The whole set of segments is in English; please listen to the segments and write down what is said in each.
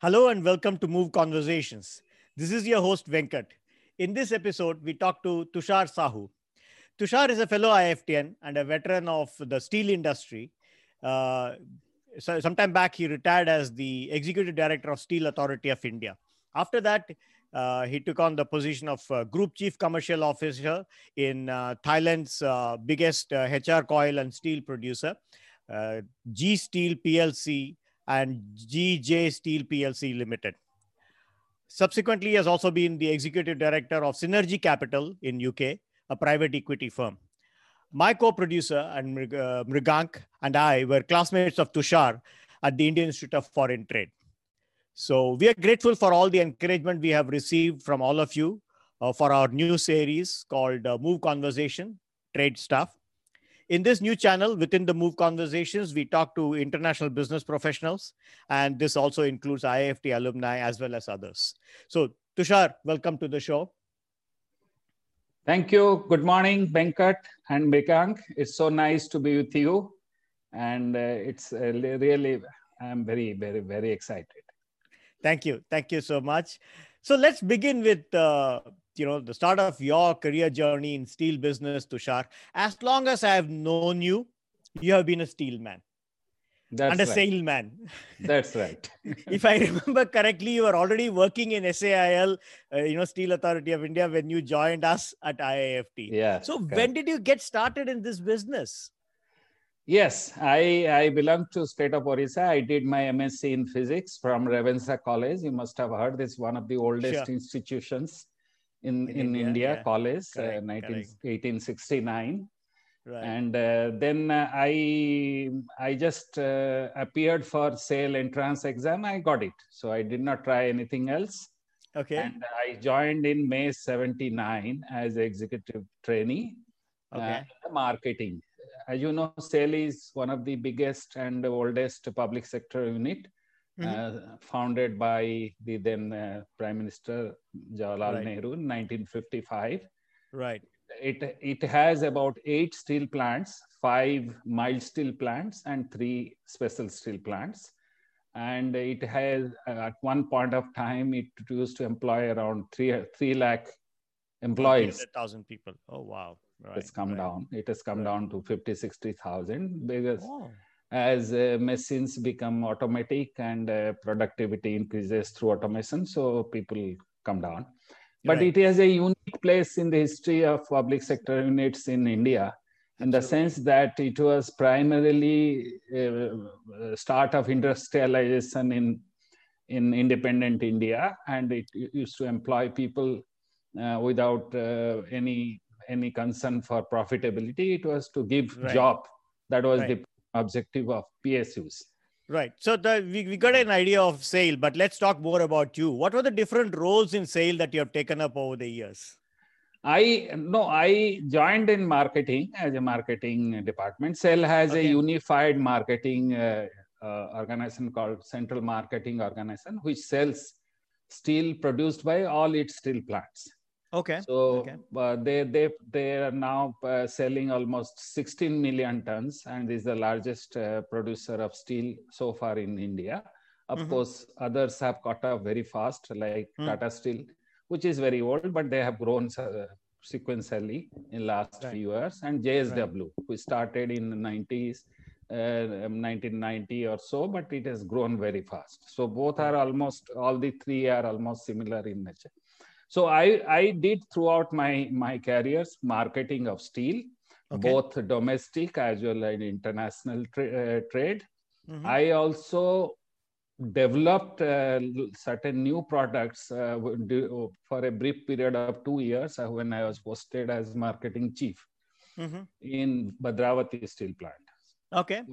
Hello and welcome to Move Conversations. This is your host Venkat. In this episode, we talk to Tushar Sahu. Tushar is a fellow IFTN and a veteran of the steel industry. Uh, so sometime back, he retired as the executive director of Steel Authority of India. After that, uh, he took on the position of uh, Group Chief Commercial Officer in uh, Thailand's uh, biggest HR uh, coil and steel producer, G Steel PLC and GJ Steel PLC Limited. Subsequently, has also been the executive director of Synergy Capital in UK, a private equity firm. My co-producer and uh, Mrigank and I were classmates of Tushar at the Indian Institute of Foreign Trade. So we are grateful for all the encouragement we have received from all of you uh, for our new series called uh, Move Conversation Trade Stuff. In this new channel, within the Move Conversations, we talk to international business professionals, and this also includes IFT alumni as well as others. So, Tushar, welcome to the show. Thank you. Good morning, Venkat and Mrigank. It's so nice to be with you. And uh, it's uh, really, I'm very, very, very excited. Thank you. Thank you so much. So let's begin with uh, you know the start of your career journey in steel business tushar as long as i have known you you have been a steel man That's and a right. salesman That's right. if i remember correctly you were already working in sail uh, you know steel authority of india when you joined us at iift yeah. so correct. when did you get started in this business Yes, I, I belong to state of Orissa. I did my MSc in physics from Ravenshaw College. You must have heard this one of the oldest Sure. institutions in, In in, India, India, yeah. college, uh, Correct, 19, 1869. right. And uh, then uh, i i just uh, appeared for SAIL entrance exam. I got it. So i did not try anything else. Okay. And i joined in may 79 as executive trainee okay. uh, marketing. As you know SAIL is one of the biggest and oldest public sector unit Mhm. uh, founded by the then uh, prime minister jawaharlal Right. nehru in 1955 right it it has about eight steel plants, five mild steel plants, and three special steel plants. And it has uh, at one point of time it used to employ around three three lakh employees. thousand people oh wow right It's come right. down. It has come Right. down to 50, 60,000 because oh. As uh, machines become automatic and uh, productivity increases through automation, so people come down. But Right. it is a unique place in the history of public sector units in India, in the sense that it was primarily uh, start of industrialization in in independent India, and it used to employ people uh, without uh, any any concern for profitability. It was to give Right. job. That was Right. the objective of PSUs. Right. So the, we, we got an idea of SAIL, but let's talk more about you. What were the different roles in SAIL that you have taken up over the years? I no, I joined in marketing as a marketing department. SAIL has Okay. a unified marketing uh, uh, organization called Central Marketing Organization, which sells steel produced by all its steel plants. Okay. So Okay. uh, they they they are now uh, selling almost 16 million tons, and is the largest uh, producer of steel so far in India. Of Mhm. course, others have caught up very fast, like Mm. Tata Steel, which is very old, but they have grown uh, sequentially in last Right. few years. And JSW, who started in the 90s, uh, 1990 or so, but it has grown very fast. So both are almost all the three are almost similar in nature. So I, I did throughout my, my careers marketing of steel, Okay. both domestic as well as international tra- uh, trade. Mhm. I also developed uh, certain new products uh, for a brief period of two years uh, when I was posted as marketing chief Mhm. in Bhadravati steel plant. Okay.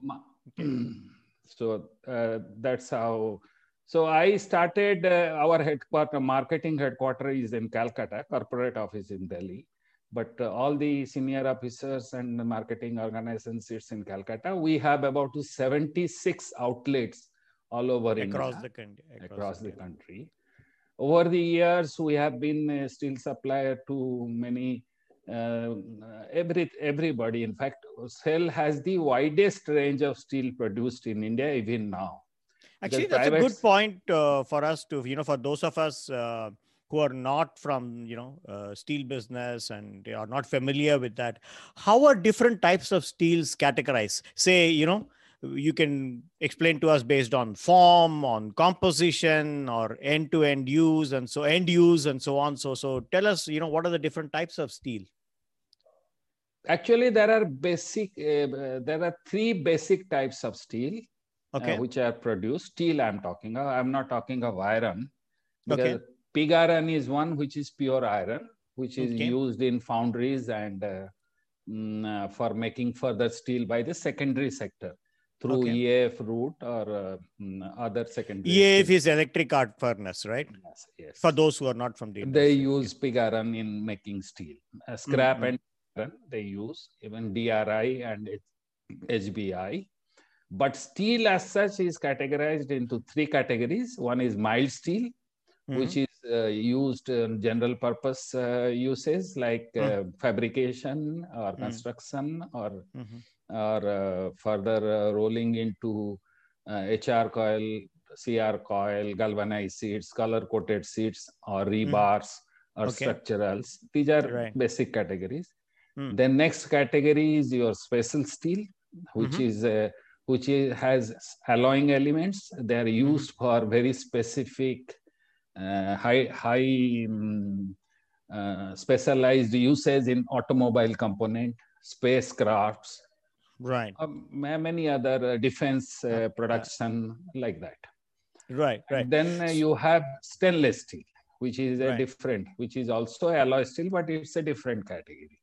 Okay. so uh, that's how so i started uh, our headquarter marketing headquarter is in calcutta corporate office in delhi but uh, all the senior officers and marketing organizations sits in calcutta we have about 76 outlets all over Across India, the country. across the India. country over the years we have been a steel supplier to many uh, every everybody. In fact, SAIL has the widest range of steel produced in India even now. Actually, that's a good point uh, for us to, you know, for those of us uh, who are not from, you know, uh, steel business and they are not familiar with that. How are different types of steels categorized? Say, you know, you can explain to us based on form, on composition, or end-to-end use, and so end use, and so on. So, so tell us, you know, what are the different types of steel? Actually, there are basic. Uh, there are three basic types of steel okay. Uh, which are produced. Steel, I'm talking of. I'm not talking of iron. Because okay. pig iron is one which is pure iron, which is okay. used in foundries and uh, mm, uh, for making further steel by the secondary sector through okay. EAF route or uh, mm, other secondary. EAF is electric arc furnace, right? Yes, yes. For those who are not from the industry. They use pig iron in making steel. Uh, scrap mm-hmm. and iron they use, even DRI and HBI. But steel as such is categorized into three categories. One is mild steel, mm-hmm. which is uh, used in general purpose uh, uses like uh, mm-hmm. fabrication or mm. construction or mm-hmm. or uh, further uh, rolling into HR uh, coil, CR coil, galvanized sheets, color coated sheets, or mm. rebars or okay. structurals. These are right. basic categories. Mm. The next category is your special steel, which mm-hmm. is which is, has alloying elements. They are used for very specific, uh, high, high um, uh, specialized uses in automobile component, spacecrafts, right? Um, many other uh, defense uh, production like that. Right, right. And then uh, you have stainless steel, which is a right. different, which is also alloy steel, but it's a different category.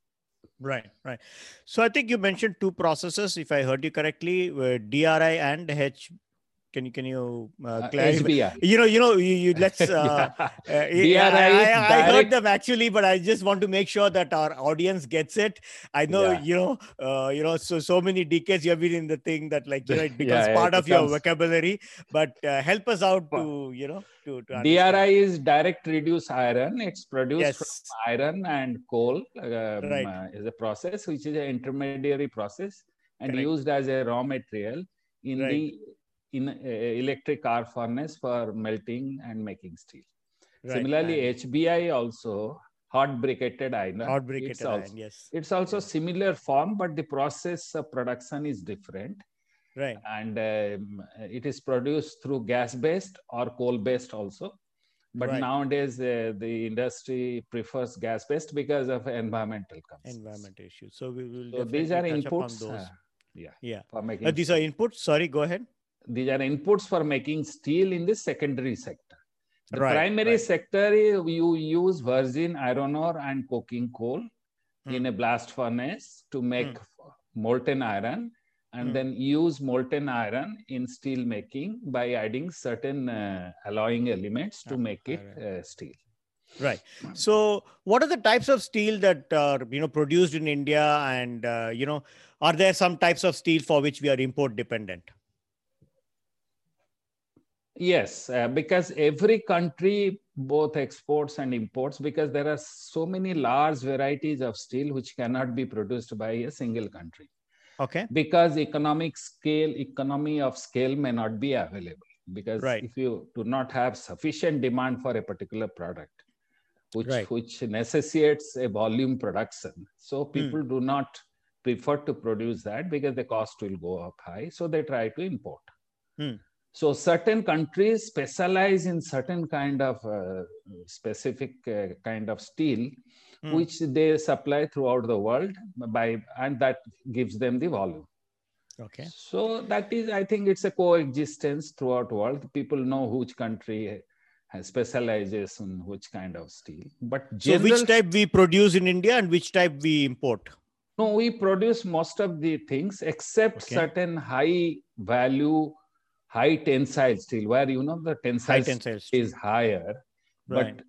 Right, right. So I think you mentioned two processes, if I heard you correctly, uh, DRI and H can you can you uh, uh clarify? You know, you know, you, you let's. Uh, uh, yeah. uh, I, I, I, heard them actually, but I just want to make sure that our audience gets it. I know, yeah. you know, uh, you know, so so many decades you have been in the thing that like you know it becomes yeah, part it of becomes... your vocabulary. But uh, help us out to you know to, to DRI is direct reduce iron. It's produced yes. from iron and coal. Um, right. is a process which is an intermediary process and Correct. used as a raw material in right. the in uh, electric arc furnace for melting and making steel. Right. Similarly, HBI also hot briquetted iron. Hot briquetted it's also, iron, yes. It's also similar form, but the process of production is different. Right. And um, it is produced through gas-based or coal-based also. But right. nowadays, uh, the industry prefers gas-based because of environmental concerns. Environmental issues. So we will. So these are inputs. Uh, yeah. Yeah. For making uh, these are inputs. Sorry, go ahead these are inputs for making steel in the secondary sector. The right, primary right. sector, you use virgin iron ore and coking coal mm. in a blast furnace to make mm. molten iron and mm. then use molten iron in steel making by adding certain uh, alloying elements to make it uh, steel right so what are the types of steel that are you know produced in india and uh, you know are there some types of steel for which we are import dependent Yes, uh, because every country both exports and imports because there are so many large varieties of steel which cannot be produced by a single country. Okay. Because economic scale, economy of scale may not be available. Because right. if you do not have sufficient demand for a particular product, which right. which necessitates a volume production, so hmm. people mm. do not prefer to produce that because the cost will go up high. So they try to import. Mm. So certain countries specialize in certain kind of uh, specific uh, kind of steel, mm. which they supply throughout the world by, and that gives them the volume. Okay. So that is, I think it's a coexistence throughout world. People know which country specializes in which kind of steel. But general, so which type we produce in India and which type we import? No, we produce most of the things except okay. certain high value high tensile steel where you know the tensile, high tensile is higher right. but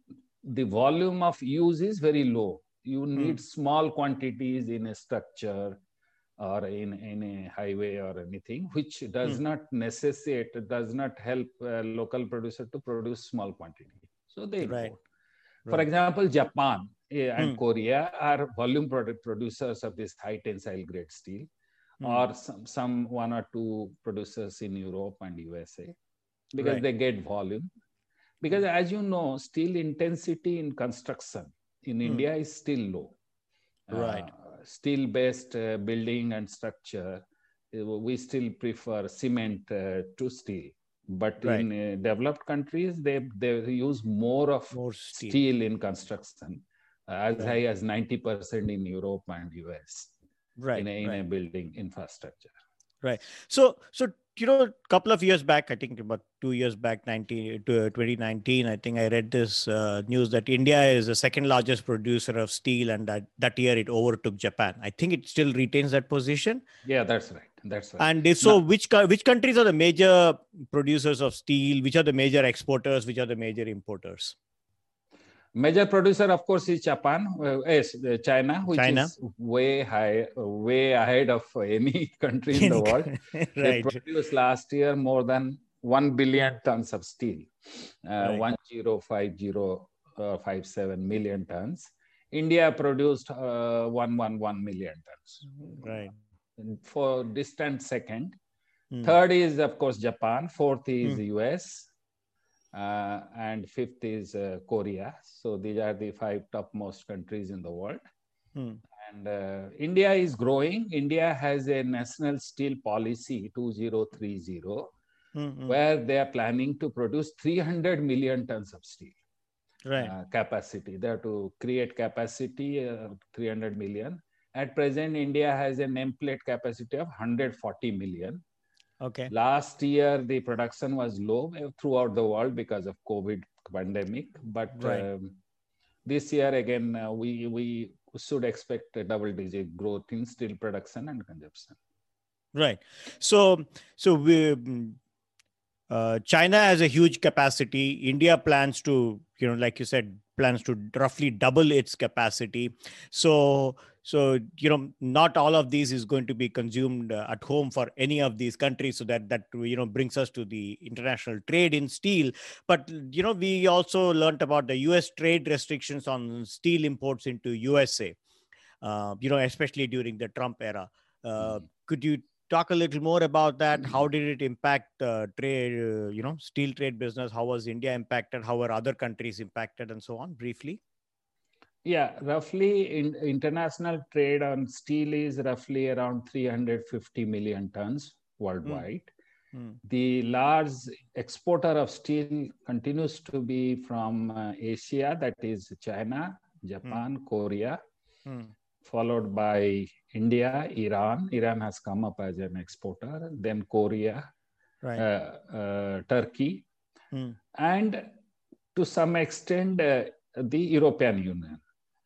the volume of use is very low you hmm. need hmm. small quantities in a structure or in, in a highway or anything which does hmm. not necessitate does not help a local producer to produce small quantity so they import. Right. for example japan eh, and hmm. korea are volume product producers of this high tensile grade steel mm. or some, some one or two producers in Europe and USA. because Right. they get volume. Because as you know, steel intensity in construction in Hmm. India is still low. Right. steel based uh, building and structure, uh, we still prefer cement uh, to steel. But Right. in uh, developed countries, they, they use more of More steel. steel in construction, uh, as Right. high as 90% in Europe and US Right. in, a, in right. a building infrastructure. Right. So, so you know, a couple of years back, I think about two years back, 19, to, uh, 2019, I think I read this uh, news that India is the second largest producer of steel, and that that year it overtook Japan. I think it still retains that position. Yeah, that's right. That's right. And if so, which which countries are the major producers of steel? Which are the major exporters? Which are the major importers? Major producer, of course, is Japan, uh, yes, uh, China, which China. is way high, way ahead of any country in the world. They right. produced last year more than 1 billion tons of steel, uh, Right. 105057 million tons. India produced uh, 111 million tons. Right. For distant second. Hmm. Third is, of course, Japan. Fourth is Hmm. US. Uh, and fifth is uh, Korea. So these are the five topmost countries in the world. Hmm. And uh, India is growing. India has a national steel policy 2030 Hmm, hmm. where they are planning to produce 300 million tons of steel Right. uh, capacity. They have to create capacity uh, 300 million. At present, India has a nameplate capacity of 140 million. Okay. Last year, the production was low throughout the world because of COVID pandemic. But Right. um, this year, again, uh, we, we should expect a double digit growth in steel production and consumption. Right. So, so we, mm, uh, China has a huge capacity. India plans to, you know, like you said, plans to roughly double its capacity. So, so you know, not all of these is going to be consumed uh, at home for any of these countries. So that that you know brings us to the international trade in steel. But you know, we also learned about the U.S. trade restrictions on steel imports into USA. Uh, you know, especially during the Trump era. Uh, Mhm. could you talk a little more about that. How did it impact uh, trade uh, you know steel trade business? How was india impacted? How were other countries impacted? And so on briefly. Yeah, roughly in international trade on steel is roughly around 350 million tons worldwide. Hmm. The large exporter of steel continues to be from uh, Asia, that is China, Japan, Korea, Hmm. Followed by India, Iran. Iran has come up as an exporter, then Korea, right uh, uh, Turkey, Hmm. and to some extent uh, the European Union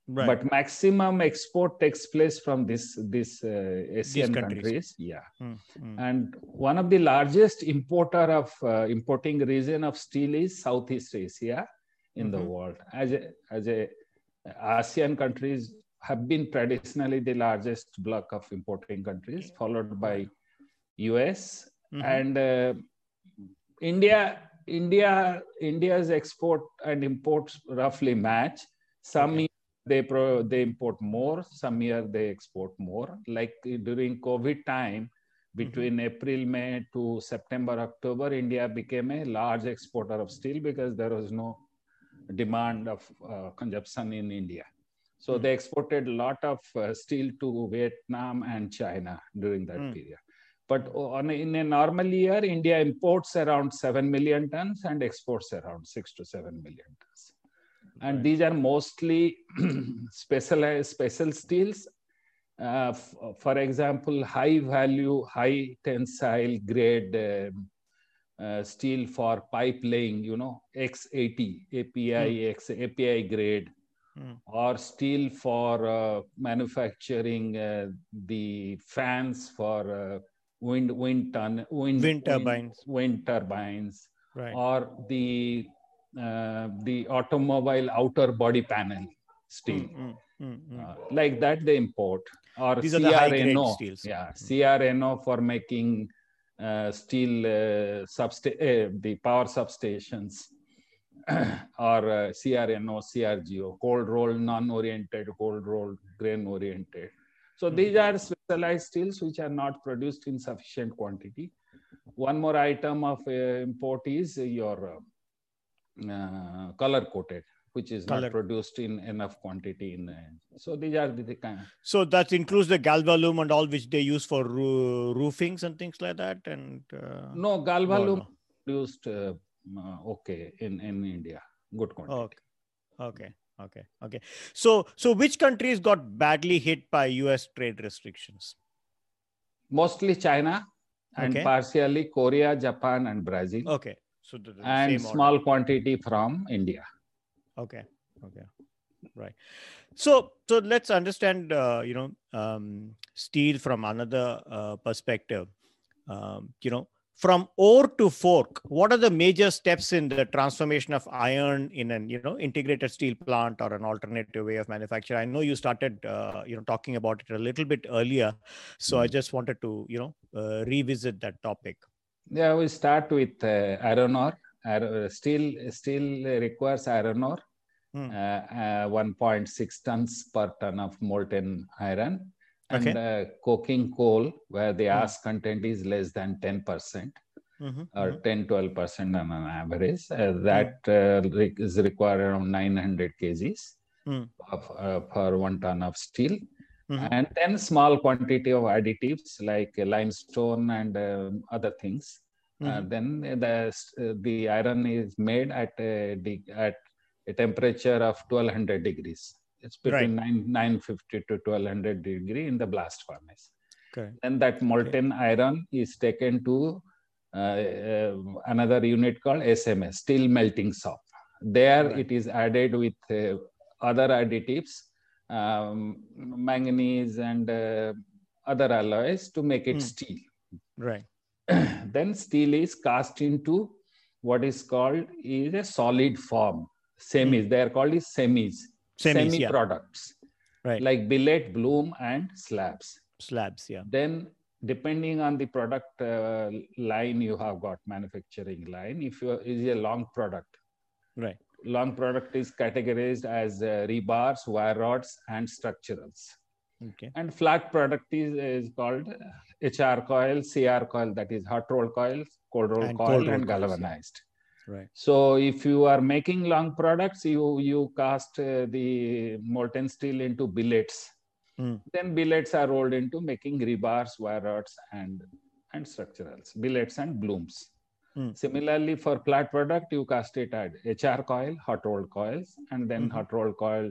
right but maximum export takes place from this this uh, asian countries. countries. yeah Hmm. Hmm. and one of the largest importer of uh, importing region of steel is southeast asia in the Mhm. world as a as a asean countries have been traditionally the largest block of importing countries followed by us Mhm. and uh, india india india's export and imports roughly match. Some Okay. year they pro, they import more some year they export more. Like during covid time between april may to september october india became a large exporter of steel because there was no demand of uh, consumption in india so Hmm. they exported a lot of uh, steel to vietnam and china during that Hmm. period but on in a normal year, India imports around 7 million tons and exports around 6 to 7 million tons. And Right. these are mostly specialized special steels. Uh, for example, high value, high tensile grade um, uh, steel for pipe laying, you know, X80, API, X, API grade, Hmm. or steel for uh, manufacturing uh, the fans for uh, wind wind ton wind, Wind turbines. wind, turbines right or the uh, the automobile outer body panel steel Hmm, hmm, hmm, hmm. uh, like that they import or These are the CRNO, steels. yeah Mm. CRNO for making uh, steel uh, substa- uh, the power substations or uh, CRNO, CRGO, cold roll, non-oriented, cold roll, grain oriented. So Mhm. these are specialized steels which are not produced in sufficient quantity. one more item of uh, import is your uh, color coated, which is Color. not produced in enough quantity. In uh, so these are the, the kind. So that includes the galvalume and all which they use for roo- roofings and things like that. And uh, No, galvalume no. produced uh, uh, okay in in India, good quantity. okay, okay, okay, okay. So so which countries got badly hit by U.S. trade restrictions? Mostly China and Okay. partially Korea, Japan, and Brazil, Okay, so the, the and same order. small quantity from India. Okay. Okay. Right. So so let's understand uh, you know um, steel from another uh, perspective. Um, you know, from ore to fork, what are the major steps in the transformation of iron in an you know integrated steel plant or an alternative way of manufacture? I know you started uh, you know talking about it a little bit earlier, so I Mm. just wanted to you know uh, revisit that topic. Yeah, we start with uh, iron ore. Iron- Steel steel requires iron ore, Hmm. uh, uh, 1.6 tons per ton of molten iron, and Okay. uh, coking coal, where the Hmm. ash content is less than 10%. Mhm, or mhm. 10 12% on an average. Uh, that uh, re- is required around 900 kgs Mm. of, uh, per one ton of steel. Mhm. And then small quantity of additives like limestone and um, other things. Uh, Mhm. then the, uh, the iron is made at a, at a temperature of 1200 degrees. It's between nine, 950 to 1200 degree in the blast furnace Correct. then that molten iron is taken to uh, uh, another unit called SMS, steel melting shop. There Right. it is added with uh, other additives, um, manganese and uh, other alloys to make it Hmm. steel. Right. then steel is cast into what is called is a solid form. Semis, they are called is semis. Semis, semi yeah. products Right. like billet, bloom, and slabs Slabs. Yeah. then depending on the product uh, line you have got manufacturing line if you is a long product Right. long product is categorized as uh, rebars wire rods and structurals Okay. and flat product is, is called hr coil cr coil that is hot roll coil cold roll And coil cold and galvanized Right. so if you are making long products you you cast uh, the molten steel into billets Hmm. then billets are rolled into making rebars, wire rods, and and structurals, billets and blooms. Hmm. Similarly, for flat product, you cast it at HR coil, hot rolled coils, and then Mhm. hot rolled coil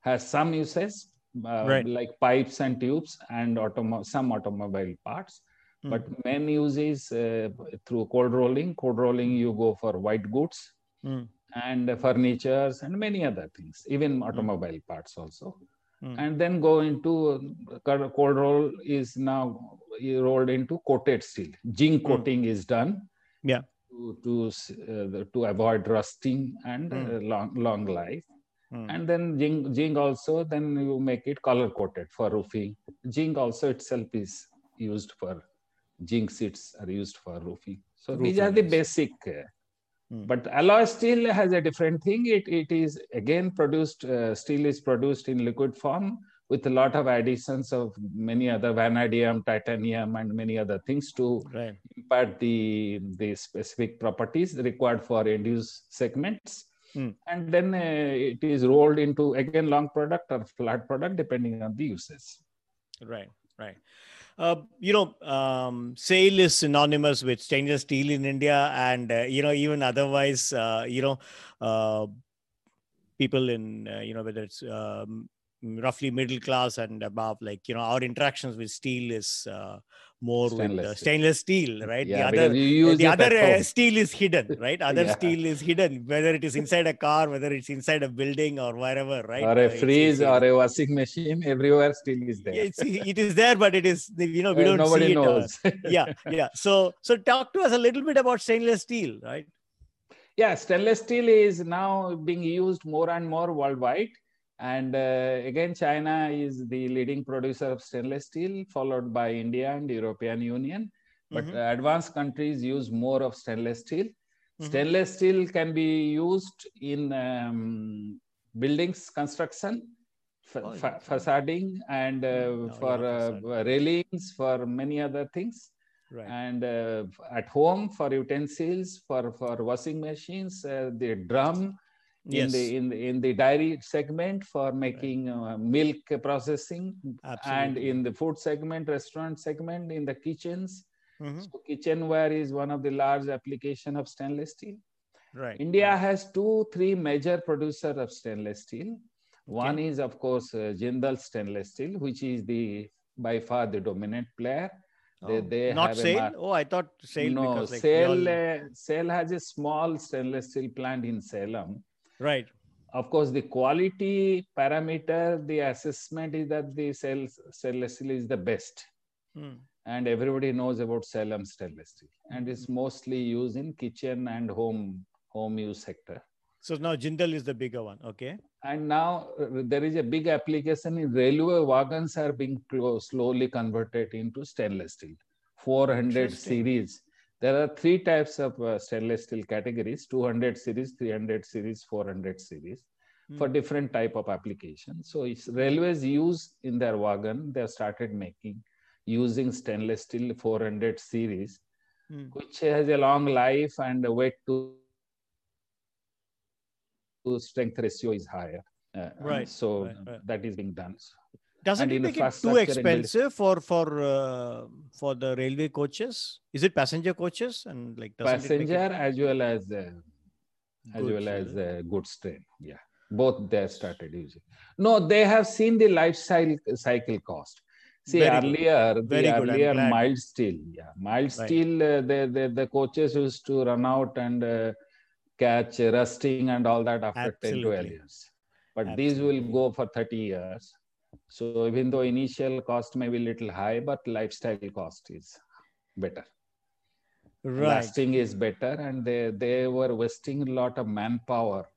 has some uses uh, Right. like pipes and tubes and automo- some automobile parts. Hmm. But main use is uh, through cold rolling. Cold rolling, you go for white goods Mm. and furnitures and many other things, even automobile parts also Mm. and then go into uh, cold roll is now rolled into coated steel. Zinc coating is done. Hmm. Yeah. To to, uh, to avoid rusting and Mm. uh, long long life. Mm. And then zinc, zinc also then you make it color coated for roofing. Zinc also itself is used for zinc sheets are used for roofing. So these are the Roofing, basic. uh, Mm. but alloy steel has a different thing. It, it is again produced, uh, steel is produced in liquid form with a lot of additions of many other vanadium, titanium, and many other things to Right. impart the, the specific properties required for end use segments. Hmm. And then uh, it is rolled into again long product or flat product depending on the uses. Right. Right. Uh, you know, um, SAIL is synonymous with stainless steel in India, and uh, you know, even otherwise, uh, you know, uh, people in uh, you know whether it's um, roughly middle class and above, like you know, our interactions with steel is uh, more with Stainless uh, steel. stainless steel, right? Yeah, the other the other uh, home. steel is hidden right other Yeah. steel is hidden whether it is inside a car whether it's inside a building or wherever right or Uh, a freeze or a washing machine, everywhere steel is there. it's, it is there but it is you know we Uh, don't nobody see it uh, knows. yeah yeah so so talk to us a little bit about stainless steel right yeah, stainless steel is now being used more and more worldwide. And uh, again, China is the leading producer of stainless steel, followed by India and European Union. But Mhm. uh, advanced countries use more of stainless steel. Mhm. Stainless steel can be used in um, buildings construction, fa- Oh, fa- facading, and uh, Mm, oh, for uh, railings, for many other things. Right. And uh, at home for utensils, for, for washing machines, uh, the drum yes. in the in the in the dairy segment for making right. uh, milk processing, Absolutely. and in the food segment, restaurant segment, in the kitchens. Mm-hmm. So kitchenware is one of the large application of stainless steel. Right. India has two, three major producer of stainless steel. One okay. is, of course, uh, Jindal Stainless Steel, which is the by far the dominant player. They, oh, they not SAIL. oh, I thought SAIL. No, because, like, SAIL, all... uh, SAIL has a small stainless steel plant in Salem. Right. Of course, the quality parameter, the assessment is that the stainless steel is the best. Hmm. And everybody knows about Salem stainless steel, and it's hmm. mostly used in kitchen and home home use sector. So now Jindal is the bigger one. Okay. And now uh, there is a big application in railway wagons are being slowly converted into stainless steel. 400 series. There are three types of uh, stainless steel categories, 200 series, 300 series, 400 series for hmm. different type of applications. So it's railways use in their wagon, they have started making using stainless steel 400 series, hmm. which has a long life and a weight to strength ratio is higher. Uh, right. So right, right. that is being done. Doesn't it make it too expensive for for uh, for the railway coaches? Is it passenger coaches and like passenger it... as well as uh, as goods, well as uh, goods train? Yeah, both they started using. No, they have seen the life cycle cycle cost. See Very earlier, good. the Very earlier mild steel, yeah, mild right. steel. Uh, the, the the coaches used to run out and uh, catch rusting and all that after Absolutely. 10 12 years but Absolutely. these will go for 30 years so even though initial cost may be little high but lifestyle cost is better right. lasting is better and they they were wasting a lot of manpower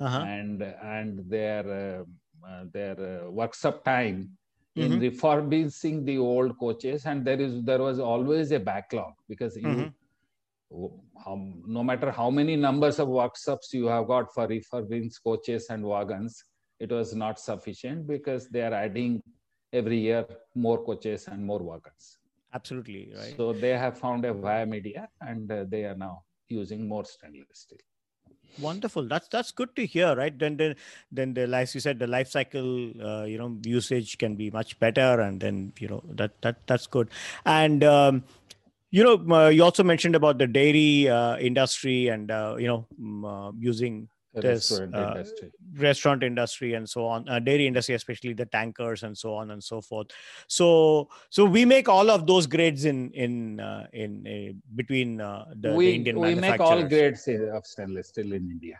uh-huh. and and their uh, uh, their uh, workshop time in mm-hmm. refurbishing the old coaches and there is there was always a backlog because mm-hmm how, no matter how many numbers of workshops you have got for refurbishing coaches and wagons, it was not sufficient because they are adding every year more coaches and more wagons. Absolutely, right. So they have found a via media and uh, they are now using more stainless steel. Wonderful. That's that's good to hear, right? Then then then the like you said, the life cycle, uh, you know, usage can be much better, and then you know that that that's good. And um, you know uh, you also mentioned about the dairy uh, industry and uh, you know uh, using this restaurant uh, industry. restaurant industry and so on uh, dairy industry especially the tankers and so on and so forth. So so we make all of those grades in in in between the, we, the indian we make all grades of stainless steel in india.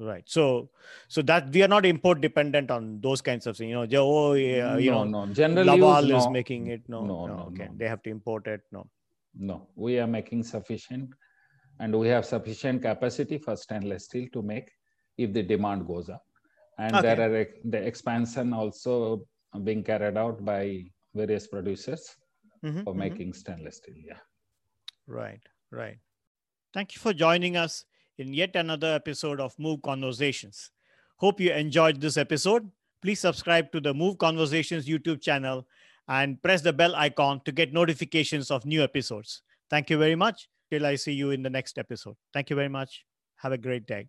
Right. So so that we are not import dependent on those kinds of things. You know oh yeah, you no, know no. Generally Laval use, is no. making it. No no, no, no okay. no. they have to import it. No. No. We are making sufficient and we have sufficient capacity for stainless steel to make if the demand goes up and okay. there are the expansion also being carried out by various producers mm-hmm, for mm-hmm. making stainless steel yeah right right thank you for joining us in yet another episode of Move Conversations. Hope you enjoyed this episode. Please subscribe to the Move Conversations YouTube channel and press the bell icon to get notifications of new episodes. Thank you very much. Till I see you in the next episode. Thank you very much. Have a great day.